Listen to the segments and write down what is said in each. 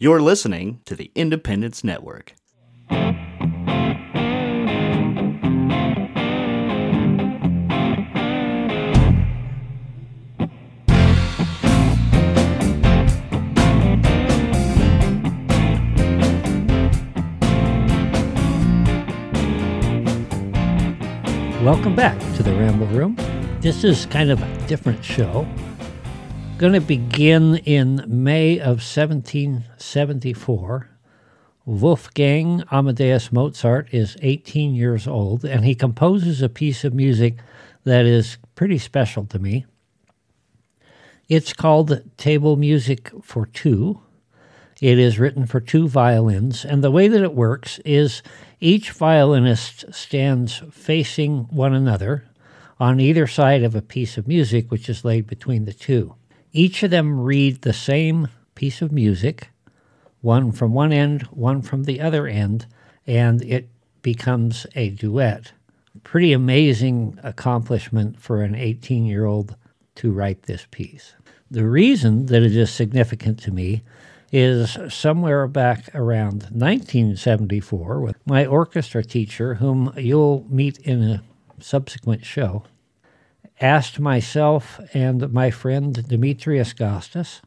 You're listening to the Independence Network. Welcome back to the Ramble Room. This is kind of a different show. Going to begin in May of 1774. Wolfgang Amadeus Mozart is 18 years old, and he composes a piece of music that is pretty special to me. It's called Table Music for Two. It is written for two violins, and the way that it works is each violinist stands facing one another on either side of a piece of music which is laid between the two. Each of them read the same piece of music, one from one end, one from the other end, and it becomes a duet. Pretty amazing accomplishment for an 18 year old to write this piece. The reason that it is significant to me is somewhere back around 1974 with my orchestra teacher, whom you'll meet in a subsequent show, asked myself and my friend Demetrius Gostas,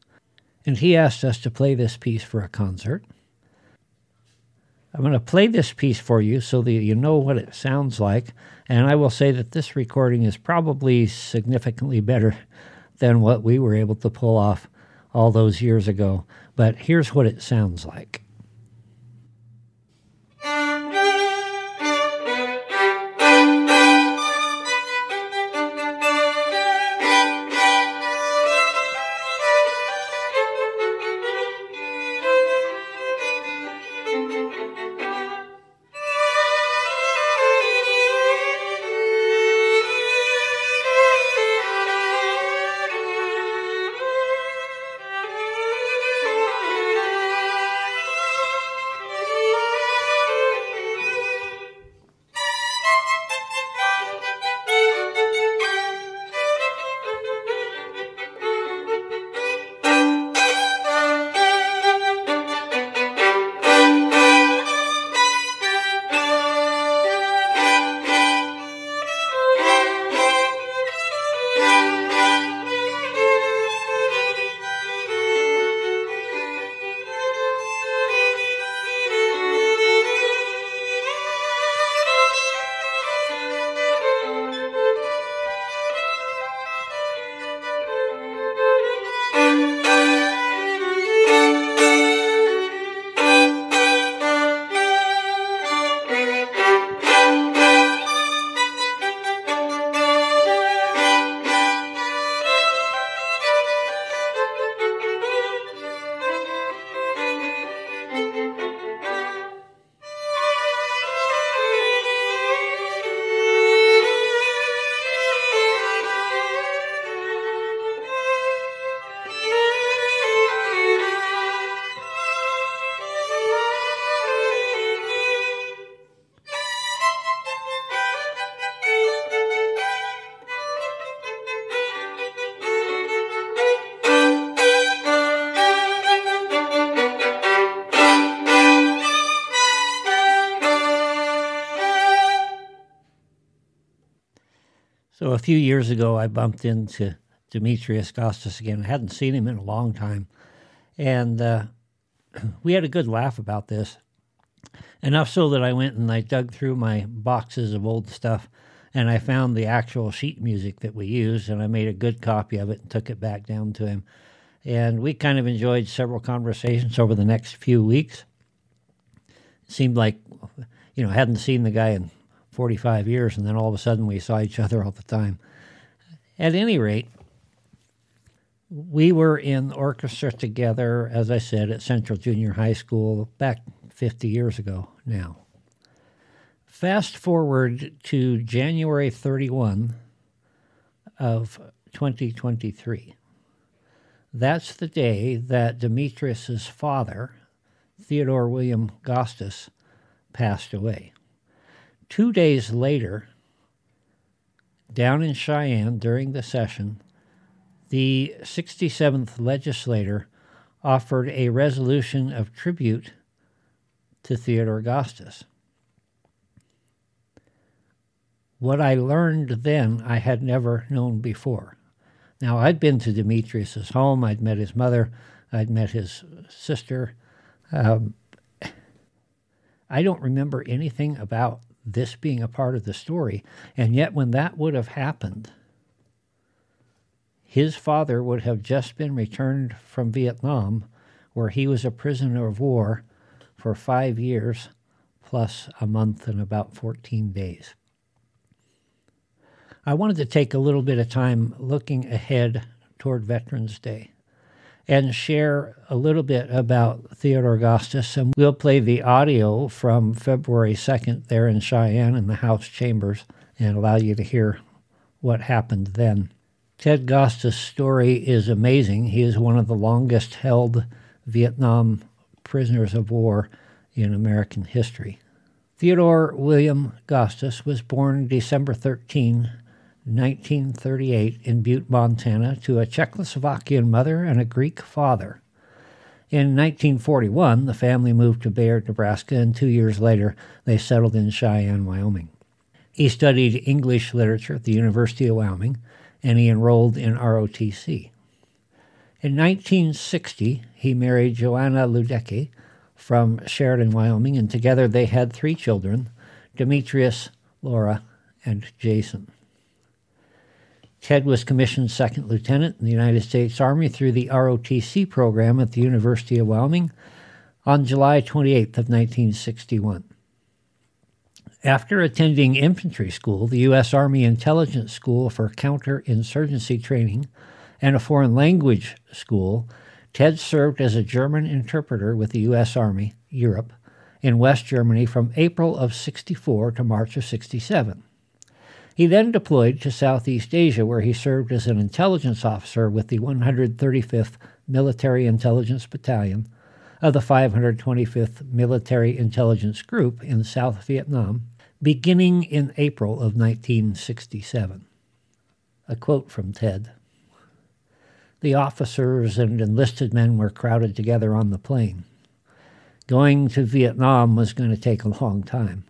and he asked us to play this piece for a concert. I'm going to play this piece for you so that you know what it sounds like, and I will say that this recording is probably significantly better than what we were able to pull off all those years ago but here's what it sounds like. A few years ago, I bumped into Demetrius Gostas again. I hadn't seen him in a long time. And uh, we had a good laugh about this. Enough so that I went and I dug through my boxes of old stuff and I found the actual sheet music that we used and I made a good copy of it and took it back down to him. And we kind of enjoyed several conversations over the next few weeks. It seemed like, you know, I hadn't seen the guy in 45 years, and then all of a sudden we saw each other all the time. At any rate, we were in orchestra together, as I said, at Central Junior High School back 50 years ago now. Fast forward to January 31 of 2023. That's the day that Demetrius's father, Theodore William Gostas, passed away. Two days later, down in Cheyenne during the session, the 67th legislator offered a resolution of tribute to Theodore Gostas. What I learned then, I had never known before. Now, I'd been to Demetrius's home, I'd met his mother, I'd met his sister. Um, I don't remember anything about this being a part of the story. And yet, when that would have happened, his father would have just been returned from Vietnam, where he was a prisoner of war for five years plus a month and about 14 days. I wanted to take a little bit of time looking ahead toward Veterans Day and share a little bit about Theodore Gostas. And we'll play the audio from February 2nd there in Cheyenne in the House chambers and allow you to hear what happened then. Ted Gostas' story is amazing. He is one of the longest held Vietnam prisoners of war in American history. Theodore William Gostas was born December 13, 1938, in Butte, Montana, to a Czechoslovakian mother and a Greek father. In 1941, the family moved to Bayard, Nebraska, and two years later, they settled in Cheyenne, Wyoming. He studied English literature at the University of Wyoming, and he enrolled in ROTC. In 1960, he married Joanna Ludecki from Sheridan, Wyoming, and together they had three children Demetrius, Laura, and Jason. Ted was commissioned second lieutenant in the United States Army through the ROTC program at the University of Wyoming on July 28th of 1961. After attending infantry school, the U.S. Army Intelligence School for Counterinsurgency Training, and a foreign language school, Ted served as a German interpreter with the U.S. Army, Europe, in West Germany from April of 64 to March of 67. He then deployed to Southeast Asia, where he served as an intelligence officer with the 135th Military Intelligence Battalion of the 525th Military Intelligence Group in South Vietnam, beginning in April of 1967. A quote from Ted The officers and enlisted men were crowded together on the plane. Going to Vietnam was going to take a long time.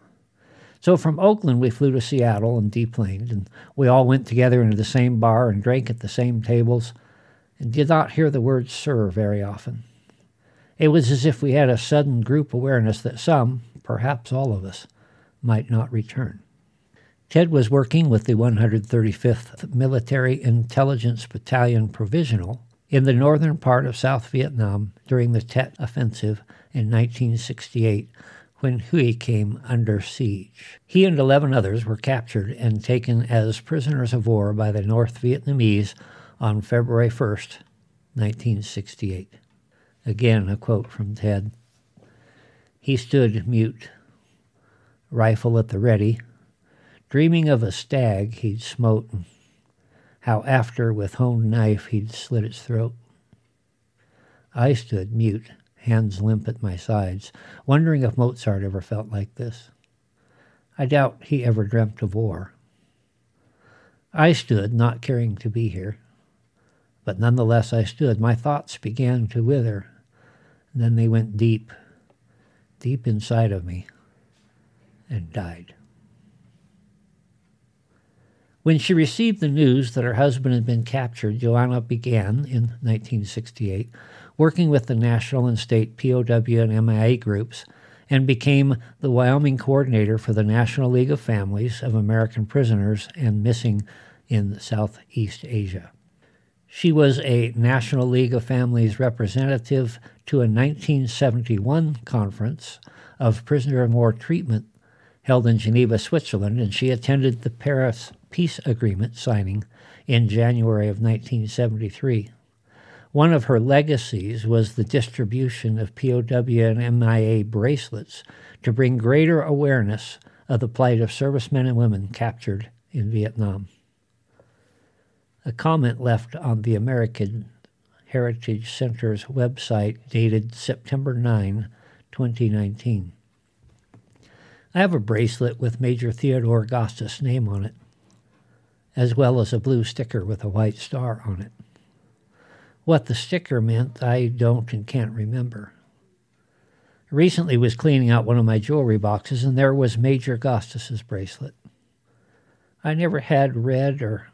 So from Oakland, we flew to Seattle and deplaned, and we all went together into the same bar and drank at the same tables and did not hear the word sir very often. It was as if we had a sudden group awareness that some, perhaps all of us, might not return. Ted was working with the 135th Military Intelligence Battalion Provisional in the northern part of South Vietnam during the Tet Offensive in 1968 when Hue came under siege. He and 11 others were captured and taken as prisoners of war by the North Vietnamese on February 1, 1968. Again, a quote from Ted. He stood mute, rifle at the ready, dreaming of a stag he'd smote, how after with honed knife he'd slit its throat. I stood mute, hands limp at my sides, wondering if Mozart ever felt like this. I doubt he ever dreamt of war. I stood, not caring to be here. But nonetheless, I stood. My thoughts began to wither. Then they went deep, deep inside of me, and died. When she received the news that her husband had been captured, Joanna began, in 1968, working with the national and state POW and MIA groups, and became the Wyoming coordinator for the National League of Families of American Prisoners and Missing in Southeast Asia. She was a National League of Families representative to a 1971 conference of prisoner of war treatment held in Geneva, Switzerland, and she attended the Paris peace agreement signing in January of 1973. One of her legacies was the distribution of POW and MIA bracelets to bring greater awareness of the plight of servicemen and women captured in Vietnam. A comment left on the American Heritage Center's website dated September 9, 2019. I have a bracelet with Major Theodore Gostas' name on it as well as a blue sticker with a white star on it. What the sticker meant, I don't and can't remember. Recently was cleaning out one of my jewelry boxes, and there was Major Gostas's bracelet. I never had read or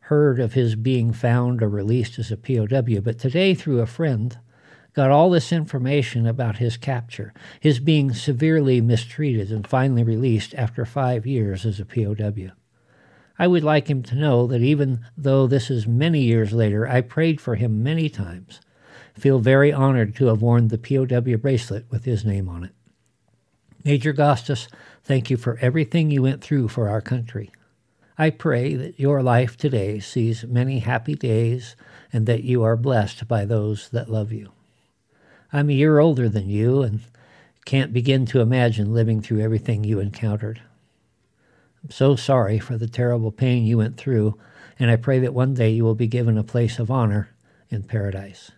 heard of his being found or released as a POW, but today, through a friend, got all this information about his capture, his being severely mistreated and finally released after five years as a POW. I would like him to know that even though this is many years later, I prayed for him many times. Feel very honored to have worn the POW bracelet with his name on it. Major Gostas, thank you for everything you went through for our country. I pray that your life today sees many happy days and that you are blessed by those that love you. I'm a year older than you and can't begin to imagine living through everything you encountered. I'm so sorry for the terrible pain you went through, and I pray that one day you will be given a place of honor in paradise.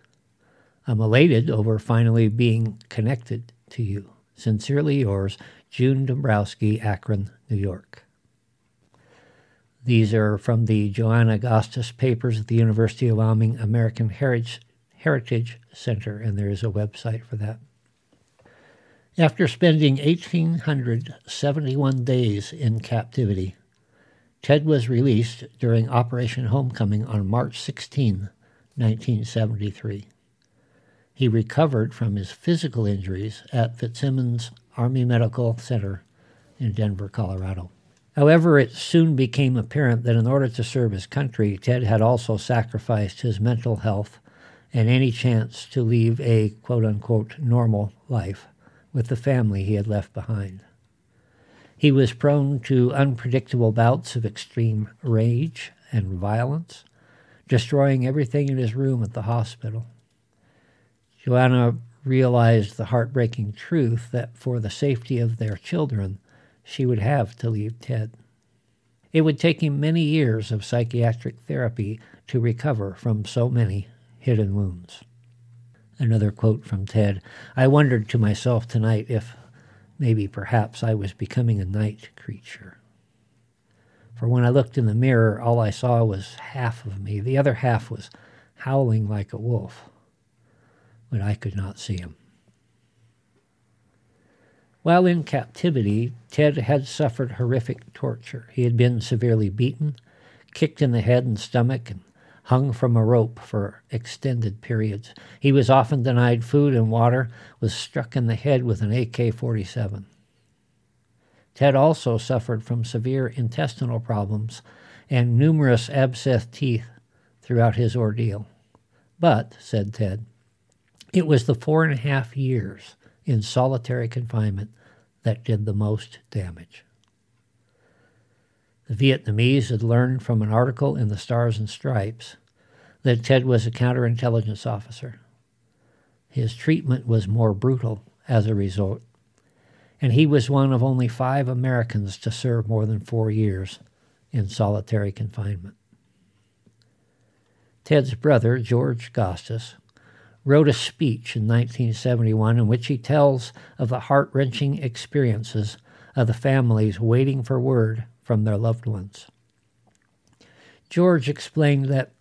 I'm elated over finally being connected to you. Sincerely yours, June Dombrowski, Akron, New York. These are from the Joanna Gostas papers at the University of Wyoming American Heritage Heritage Center, and there is a website for that. After spending 1,871 days in captivity, Ted was released during Operation Homecoming on March 16, 1973. He recovered from his physical injuries at Fitzsimons Army Medical Center in Denver, Colorado. However, it soon became apparent that in order to serve his country, Ted had also sacrificed his mental health and any chance to leave a quote unquote normal life with the family he had left behind. He was prone to unpredictable bouts of extreme rage and violence, destroying everything in his room at the hospital. Joanna realized the heartbreaking truth that for the safety of their children, she would have to leave Ted. It would take him many years of psychiatric therapy to recover from so many hidden wounds. Another quote from Ted I wondered to myself tonight if maybe perhaps I was becoming a night creature. For when I looked in the mirror, all I saw was half of me. The other half was howling like a wolf, but I could not see him. While in captivity, Ted had suffered horrific torture. He had been severely beaten, kicked in the head and stomach, and hung from a rope for extended periods. He was often denied food and water, was struck in the head with an AK 47. Ted also suffered from severe intestinal problems and numerous abscessed teeth throughout his ordeal. But, said Ted, it was the four and a half years in solitary confinement that did the most damage. The Vietnamese had learned from an article in the Stars and Stripes that Ted was a counterintelligence officer. His treatment was more brutal as a result, and he was one of only five Americans to serve more than four years in solitary confinement. Ted's brother, George Gostas, wrote a speech in 1971 in which he tells of the heart wrenching experiences of the families waiting for word from their loved ones. George explained that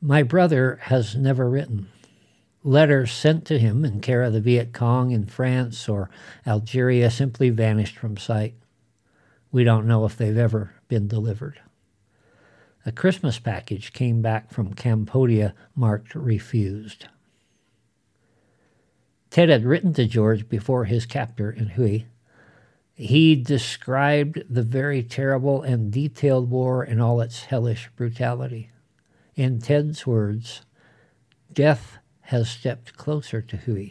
my brother has never written. Letters sent to him in care of the Viet Cong in France or Algeria simply vanished from sight. We don't know if they've ever been delivered. A Christmas package came back from Cambodia marked refused. Ted had written to George before his capture in Hue he described the very terrible and detailed war in all its hellish brutality. In Ted's words, death has stepped closer to Hue.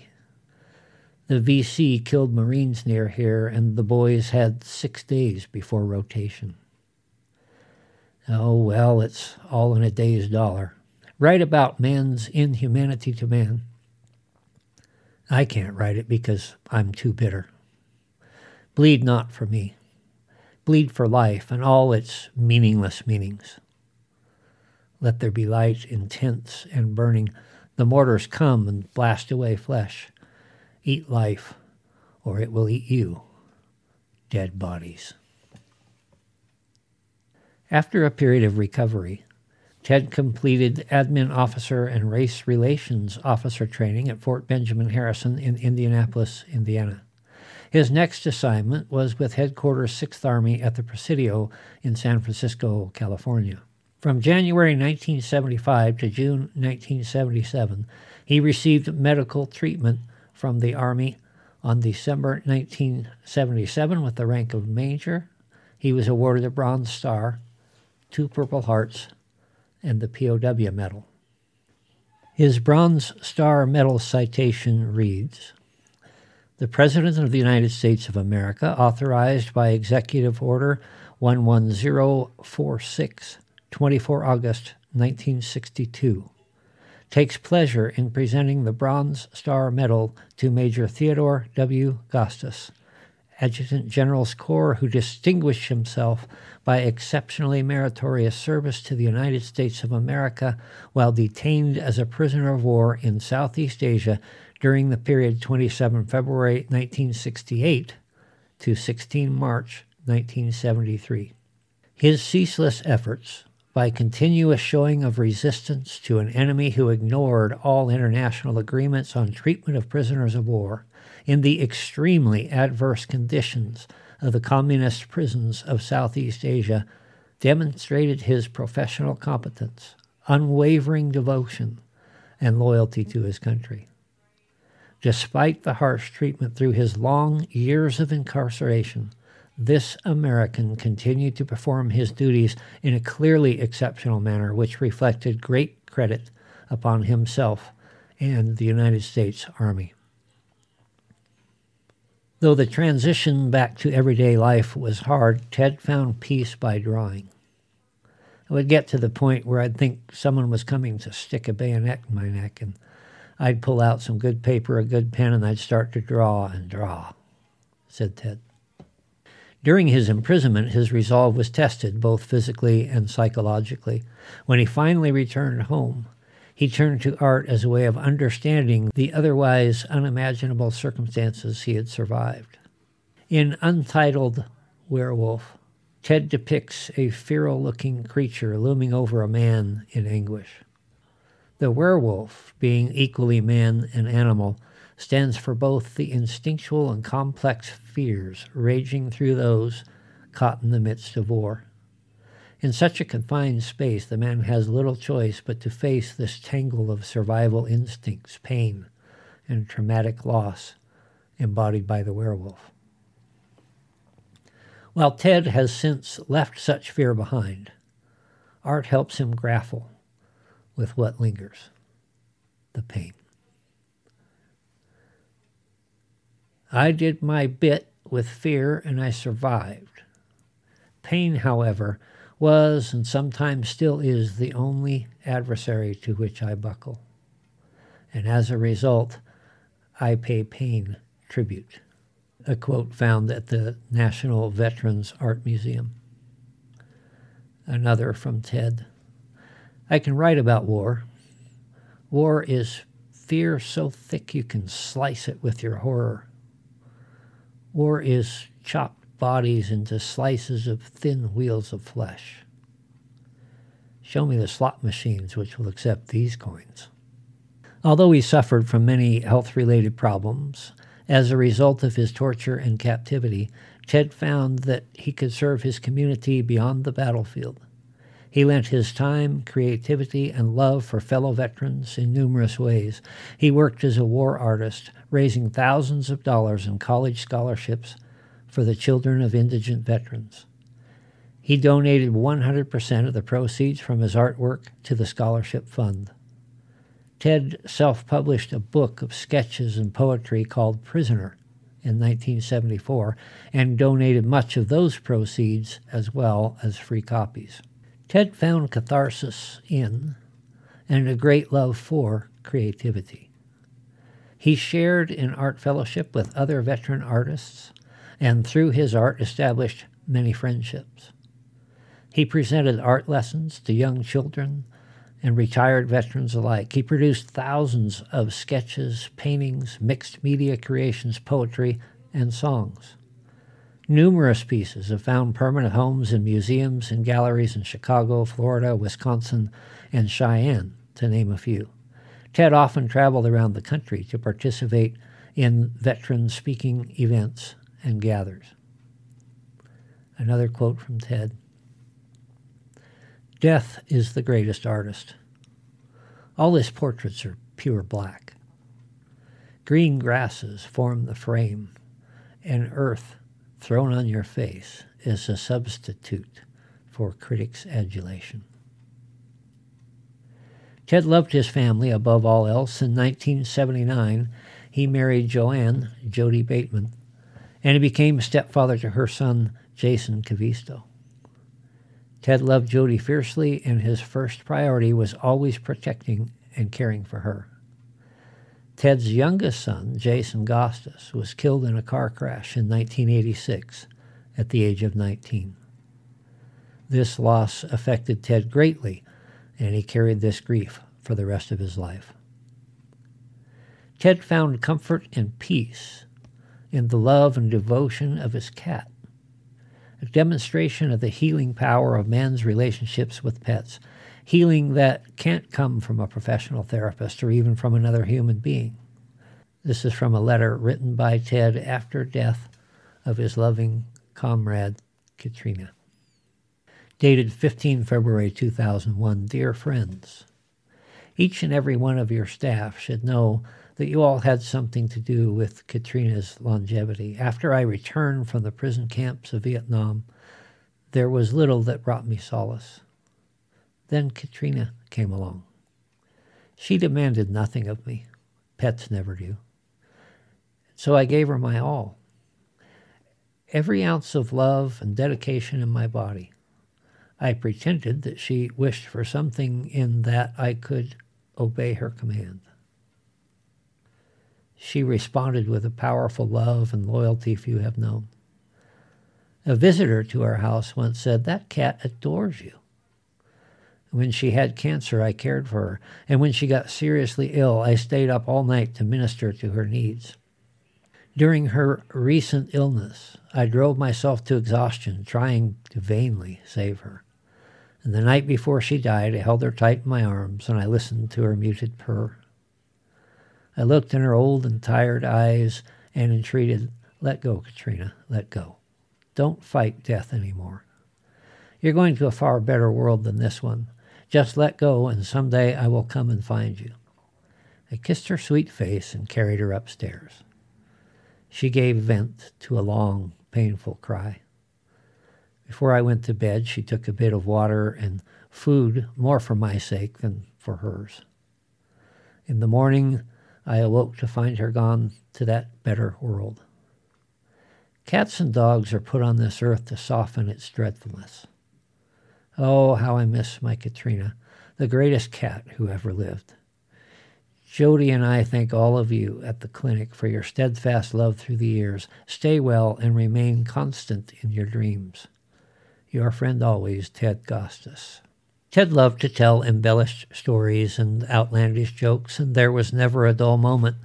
The VC killed Marines near here, and the boys had six days before rotation. Oh, well, it's all in a day's dollar. Write about man's inhumanity to man. I can't write it because I'm too bitter. Bleed not for me. Bleed for life and all its meaningless meanings. Let there be light intense and burning. The mortars come and blast away flesh. Eat life, or it will eat you. Dead bodies. After a period of recovery, Ted completed admin officer and race relations officer training at Fort Benjamin Harrison in Indianapolis, Indiana. His next assignment was with Headquarters 6th Army at the Presidio in San Francisco, California. From January 1975 to June 1977, he received medical treatment from the Army. On December 1977, with the rank of Major, he was awarded a Bronze Star, two Purple Hearts, and the POW Medal. His Bronze Star Medal citation reads The President of the United States of America, authorized by Executive Order 11046, 24 August 1962, takes pleasure in presenting the Bronze Star Medal to Major Theodore W. Gostas, Adjutant General's Corps, who distinguished himself by exceptionally meritorious service to the United States of America while detained as a prisoner of war in Southeast Asia during the period 27 February 1968 to 16 March 1973. His ceaseless efforts by continuous showing of resistance to an enemy who ignored all international agreements on treatment of prisoners of war in the extremely adverse conditions of the communist prisons of Southeast Asia demonstrated his professional competence, unwavering devotion, and loyalty to his country. Despite the harsh treatment through his long years of incarceration, this American continued to perform his duties in a clearly exceptional manner, which reflected great credit upon himself and the United States Army. Though the transition back to everyday life was hard, Ted found peace by drawing. I would get to the point where I'd think someone was coming to stick a bayonet in my neck, and I'd pull out some good paper, a good pen, and I'd start to draw and draw, said Ted. During his imprisonment, his resolve was tested both physically and psychologically. When he finally returned home, he turned to art as a way of understanding the otherwise unimaginable circumstances he had survived. In Untitled Werewolf, Ted depicts a feral looking creature looming over a man in anguish. The werewolf, being equally man and animal, stands for both the instinctual and complex fears raging through those caught in the midst of war. In such a confined space, the man has little choice but to face this tangle of survival instincts, pain, and traumatic loss embodied by the werewolf. While Ted has since left such fear behind, art helps him grapple with what lingers the pain. I did my bit with fear and I survived. Pain, however, was and sometimes still is the only adversary to which I buckle. And as a result, I pay pain tribute. A quote found at the National Veterans Art Museum. Another from Ted. I can write about war. War is fear so thick you can slice it with your horror War is chopped bodies into slices of thin wheels of flesh. Show me the slot machines which will accept these coins. Although he suffered from many health related problems, as a result of his torture and captivity, Ted found that he could serve his community beyond the battlefield. He lent his time, creativity, and love for fellow veterans in numerous ways. He worked as a war artist, raising thousands of dollars in college scholarships for the children of indigent veterans. He donated 100% of the proceeds from his artwork to the scholarship fund. Ted self published a book of sketches and poetry called Prisoner in 1974 and donated much of those proceeds as well as free copies. Ted found catharsis in and a great love for creativity. He shared in art fellowship with other veteran artists and through his art established many friendships. He presented art lessons to young children and retired veterans alike. He produced thousands of sketches, paintings, mixed media creations, poetry, and songs. Numerous pieces have found permanent homes in museums and galleries in Chicago, Florida, Wisconsin, and Cheyenne, to name a few. Ted often traveled around the country to participate in veteran speaking events and gathers. Another quote from Ted Death is the greatest artist. All his portraits are pure black. Green grasses form the frame, and earth thrown on your face is a substitute for critics' adulation. Ted loved his family above all else. In 1979, he married Joanne, Jody Bateman, and he became stepfather to her son, Jason Cavisto. Ted loved Jody fiercely, and his first priority was always protecting and caring for her. Ted's youngest son, Jason Gostas, was killed in a car crash in 1986 at the age of 19. This loss affected Ted greatly, and he carried this grief for the rest of his life. Ted found comfort and peace in the love and devotion of his cat, a demonstration of the healing power of man's relationships with pets healing that can't come from a professional therapist or even from another human being. This is from a letter written by Ted after death of his loving comrade, Katrina. Dated 15 February 2001 Dear friends, each and every one of your staff should know that you all had something to do with Katrina's longevity. After I returned from the prison camps of Vietnam, there was little that brought me solace. Then Katrina came along. She demanded nothing of me. Pets never do. So I gave her my all. Every ounce of love and dedication in my body. I pretended that she wished for something in that I could obey her command. She responded with a powerful love and loyalty few have known. A visitor to our house once said, That cat adores you. When she had cancer, I cared for her, and when she got seriously ill, I stayed up all night to minister to her needs. During her recent illness, I drove myself to exhaustion, trying to vainly save her. And the night before she died, I held her tight in my arms and I listened to her muted purr. I looked in her old and tired eyes and entreated, Let go, Katrina, let go. Don't fight death anymore. You're going to a far better world than this one, just let go, and some day I will come and find you. I kissed her sweet face and carried her upstairs. She gave vent to a long, painful cry. Before I went to bed, she took a bit of water and food, more for my sake than for hers. In the morning, I awoke to find her gone to that better world. Cats and dogs are put on this earth to soften its dreadfulness. Oh, how I miss my Katrina, the greatest cat who ever lived. Jody and I thank all of you at the clinic for your steadfast love through the years. Stay well and remain constant in your dreams. Your friend always, Ted Gostas. Ted loved to tell embellished stories and outlandish jokes, and there was never a dull moment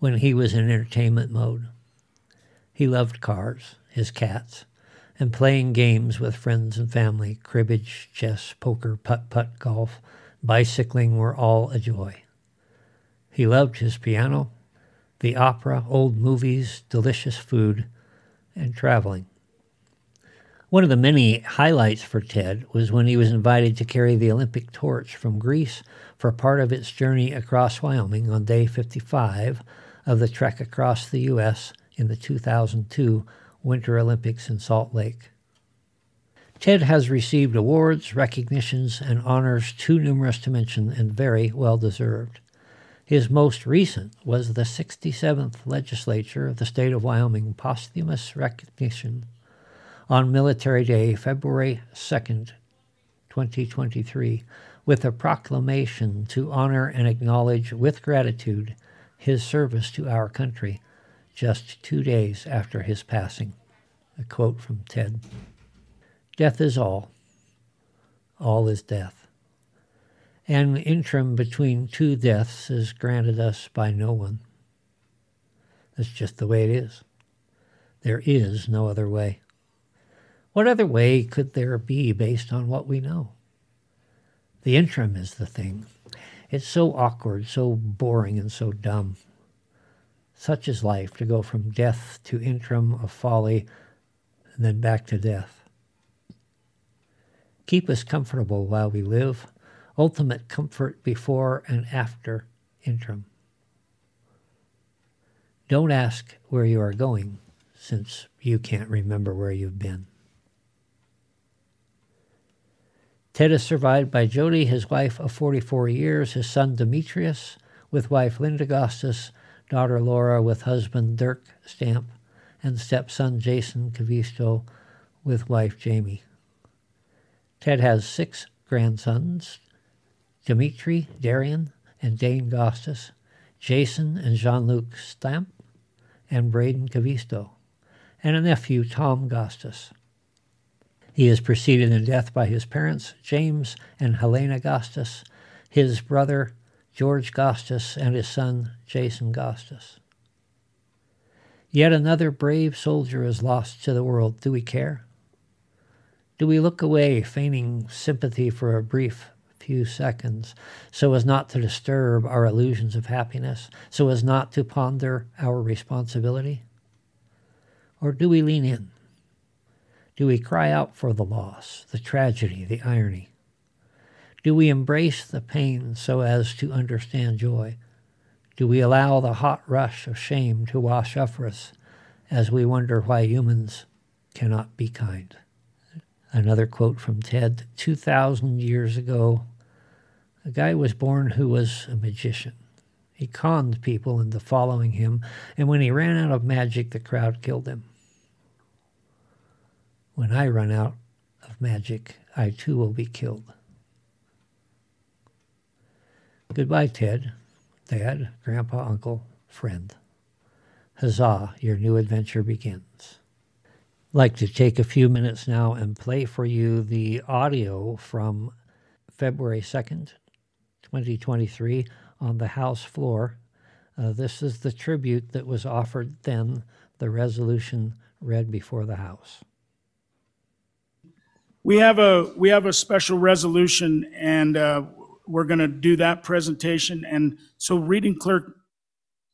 when he was in entertainment mode. He loved cars, his cats, and playing games with friends and family, cribbage, chess, poker, putt-putt, golf, bicycling were all a joy. He loved his piano, the opera, old movies, delicious food, and traveling. One of the many highlights for Ted was when he was invited to carry the Olympic torch from Greece for part of its journey across Wyoming on day 55 of the trek across the U.S. in the 2002 Winter Olympics in Salt Lake. Ted has received awards, recognitions, and honors too numerous to mention and very well deserved. His most recent was the 67th legislature of the state of Wyoming posthumous recognition on Military Day, February 2nd, 2023, with a proclamation to honor and acknowledge with gratitude his service to our country just two days after his passing. A quote from Ted Death is all, all is death. An interim between two deaths is granted us by no one. That's just the way it is. There is no other way. What other way could there be based on what we know? The interim is the thing. It's so awkward, so boring, and so dumb. Such is life to go from death to interim of folly and then back to death. Keep us comfortable while we live, ultimate comfort before and after interim. Don't ask where you are going, since you can't remember where you've been. Ted is survived by Jody, his wife of 44 years, his son Demetrius, with wife Linda Gostas, daughter Laura, with husband Dirk Stamp, and stepson Jason Cavisto, with wife Jamie. Ted has six grandsons Dimitri, Darian, and Dane Gostas, Jason and Jean Luc Stamp, and Braden Cavisto, and a nephew, Tom Gostas. He is preceded in death by his parents, James and Helena Gostas, his brother, George Gostas, and his son, Jason Gostas. Yet another brave soldier is lost to the world. Do we care? Do we look away, feigning sympathy for a brief few seconds, so as not to disturb our illusions of happiness, so as not to ponder our responsibility? Or do we lean in? Do we cry out for the loss, the tragedy, the irony? Do we embrace the pain so as to understand joy? Do we allow the hot rush of shame to wash over us as we wonder why humans cannot be kind? Another quote from Ted 2,000 years ago a guy was born who was a magician. He conned people into following him, and when he ran out of magic, the crowd killed him. When I run out of magic, I too will be killed. Goodbye, Ted, Dad, Grandpa, Uncle, friend. Huzzah, your new adventure begins. I'd like to take a few minutes now and play for you the audio from February 2nd, 2023 on the House floor. Uh, this is the tribute that was offered then, the resolution read before the House. We have a we have a special resolution, and uh, we're going to do that presentation. And so, reading clerk,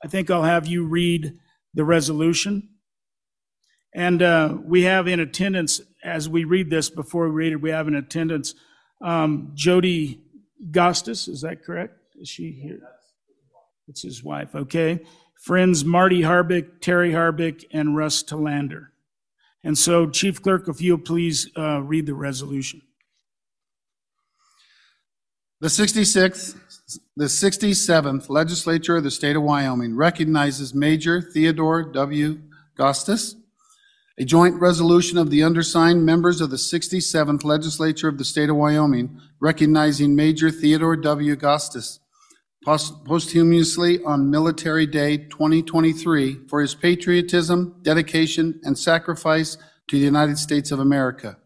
I think I'll have you read the resolution. And uh, we have in attendance as we read this. Before we read it, we have in attendance um, Jody Gostas, is that correct? Is she here? It's his wife, okay. Friends Marty Harbick, Terry Harbick, and Russ Talander. And so, Chief Clerk, if you'll please uh, read the resolution. The 66th, the 67th Legislature of the State of Wyoming recognizes Major Theodore W. Gostas a joint resolution of the undersigned members of the 67th Legislature of the State of Wyoming recognizing Major Theodore W. Gostas posthumously on Military Day 2023 for his patriotism, dedication, and sacrifice to the United States of America.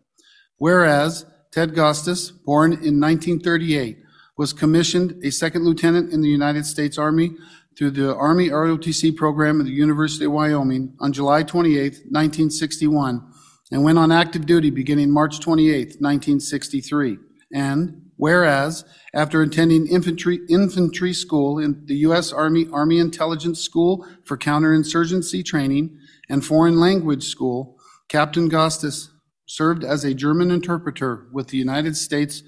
Whereas Ted Gostas, born in 1938, was commissioned a second lieutenant in the United States Army through the Army ROTC program at the University of Wyoming on July 28, 1961, and went on active duty beginning March 28, 1963. And whereas, after attending infantry, infantry school in the U.S. Army Army Intelligence School for Counterinsurgency Training and Foreign Language School, Captain Gostas served as a German interpreter with the United States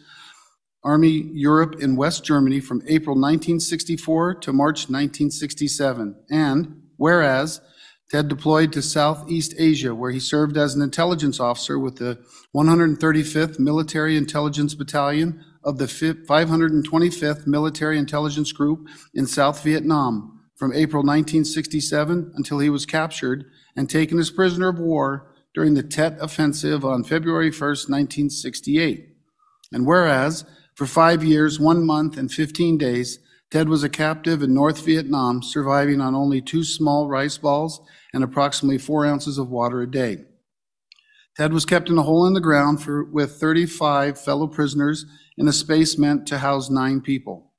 Army Europe in West Germany from April 1964 to March 1967. And whereas Ted deployed to Southeast Asia, where he served as an intelligence officer with the 135th Military Intelligence Battalion of the 525th Military Intelligence Group in South Vietnam from April 1967 until he was captured and taken as prisoner of war during the Tet Offensive on February 1, 1968. And whereas for five years, one month, and 15 days, Ted was a captive in North Vietnam, surviving on only two small rice balls and approximately four ounces of water a day. Ted was kept in a hole in the ground for, with 35 fellow prisoners in a space meant to house nine people.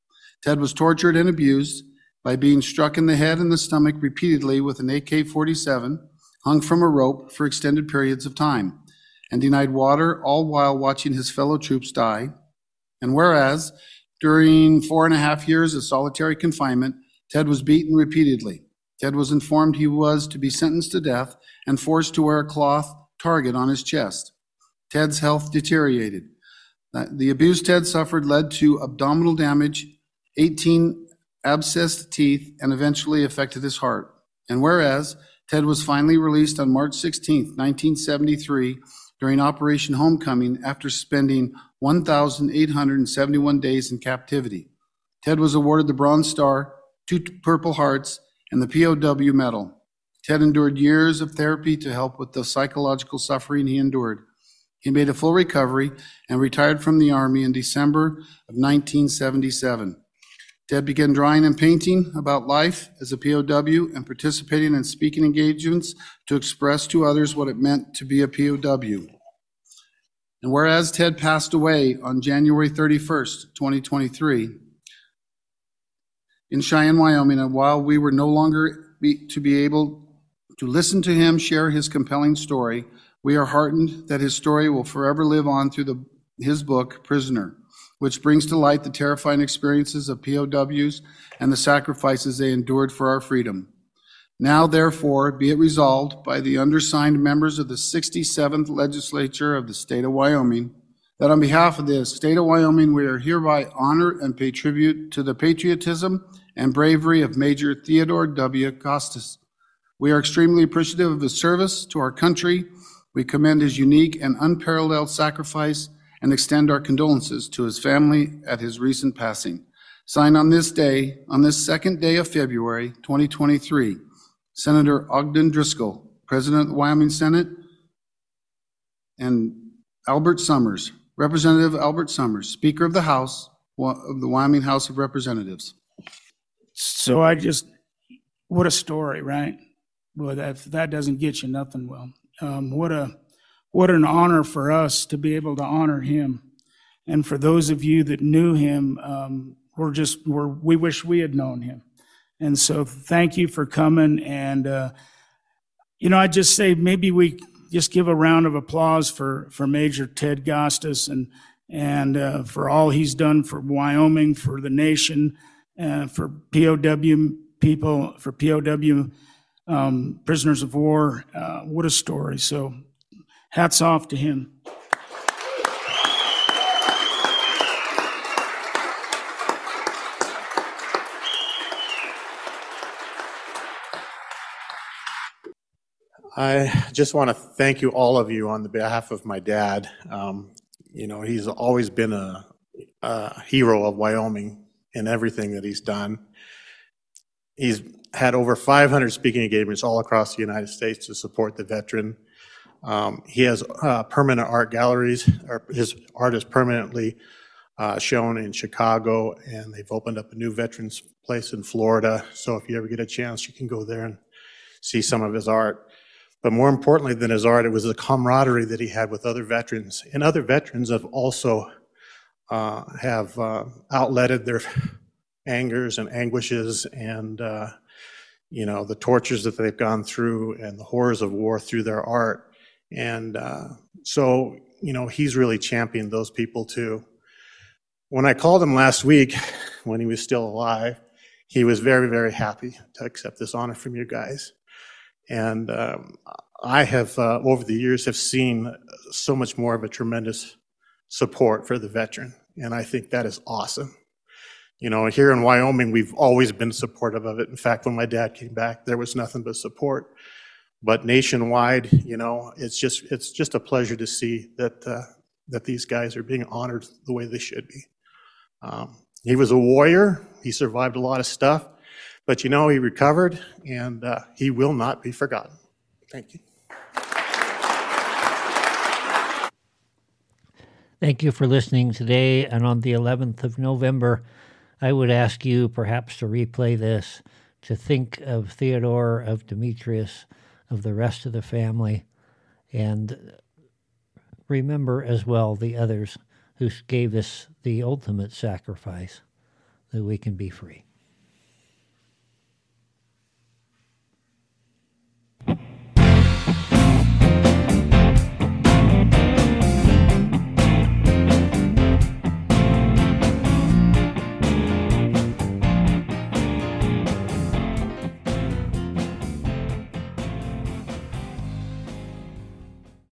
Ted was tortured and abused by being struck in the head and the stomach repeatedly with an AK 47, hung from a rope for extended periods of time. and denied water, all while watching his fellow troops die. And whereas during four and a half years of solitary confinement, Ted was beaten repeatedly. Ted was informed he was to be sentenced to death and forced to wear a cloth target on his chest. Ted's health deteriorated. The abuse Ted suffered led to abdominal damage, 18 abscessed teeth, and eventually affected his heart. And whereas Ted was finally released on March 16, 1973, during Operation Homecoming after spending 1,871 days in captivity. Ted was awarded the Bronze Star, two Purple Hearts, and the POW Medal. Ted endured years of therapy to help with the psychological suffering he endured. He made a full recovery and retired from the Army in December of 1977. Ted began drawing and painting about life as a POW and participating in speaking engagements to express to others what it meant to be a POW. And whereas Ted passed away on January 31st, 2023, in Cheyenne, Wyoming, and while we were no longer be, to be able to listen to him share his compelling story, we are heartened that his story will forever live on through the, his book, Prisoner which brings to light the terrifying experiences of POWs and the sacrifices they endured for our freedom. Now, therefore, be it resolved by the undersigned members of the 67th Legislature of the State of Wyoming that on behalf of the State of Wyoming, we are hereby honor and pay tribute to the patriotism and bravery of Major Theodore W. Gostas. We are extremely appreciative of his service to our country. We commend his unique and unparalleled sacrifice and extend our condolences to his family at his recent passing. Signed on this day, on this second day of February 2023, Senator Ogden Driskill, President of the Wyoming Senate, and Albert Sommers, Representative Albert Sommers, Speaker of the House of the Wyoming House of Representatives. So I just, what a story, right? Well, that, that doesn't get you nothing, well, um, what a what an honor for us to be able to honor him. And for those of you that knew him, um, we're just, we're, we wish we had known him. And so thank you for coming. And, uh, you know, I just say maybe we just give a round of applause for, for Major Ted Gostas and, and uh, for all he's done for Wyoming, for the nation, uh, for POW people, for POW um, prisoners of war. Uh, what a story. So Hats off to him. I just want to thank you, all of you, on the behalf of my dad. Um, you know, he's always been a, a hero of Wyoming in everything that he's done. He's had over 500 speaking engagements all across the United States to support the veteran. Um, he has uh, permanent art galleries, his art is permanently uh, shown in Chicago, and they've opened up a new veterans place in Florida. So if you ever get a chance, you can go there and see some of his art. But more importantly than his art, it was the camaraderie that he had with other veterans. And other veterans have also uh, have uh, outletted their angers and anguishes and uh, you know the tortures that they've gone through and the horrors of war through their art and uh, so, you know, he's really championed those people too. When I called him last week, when he was still alive, he was very, very happy to accept this honor from you guys. And um, I have, uh, over the years, have seen so much more of a tremendous support for the veteran. And I think that is awesome. You know, here in Wyoming, we've always been supportive of it. In fact, when my dad came back, there was nothing but support but nationwide, you know, it's just it's just a pleasure to see that uh, that these guys are being honored the way they should be. Um, he was a warrior. He survived a lot of stuff, but you know, he recovered, and uh, he will not be forgotten. Thank you. Thank you for listening today. And on the 11th of November, I would ask you perhaps to replay this, to think of Theodore, of Demetrius, of the rest of the family. And remember as well the others who gave us the ultimate sacrifice that we can be free.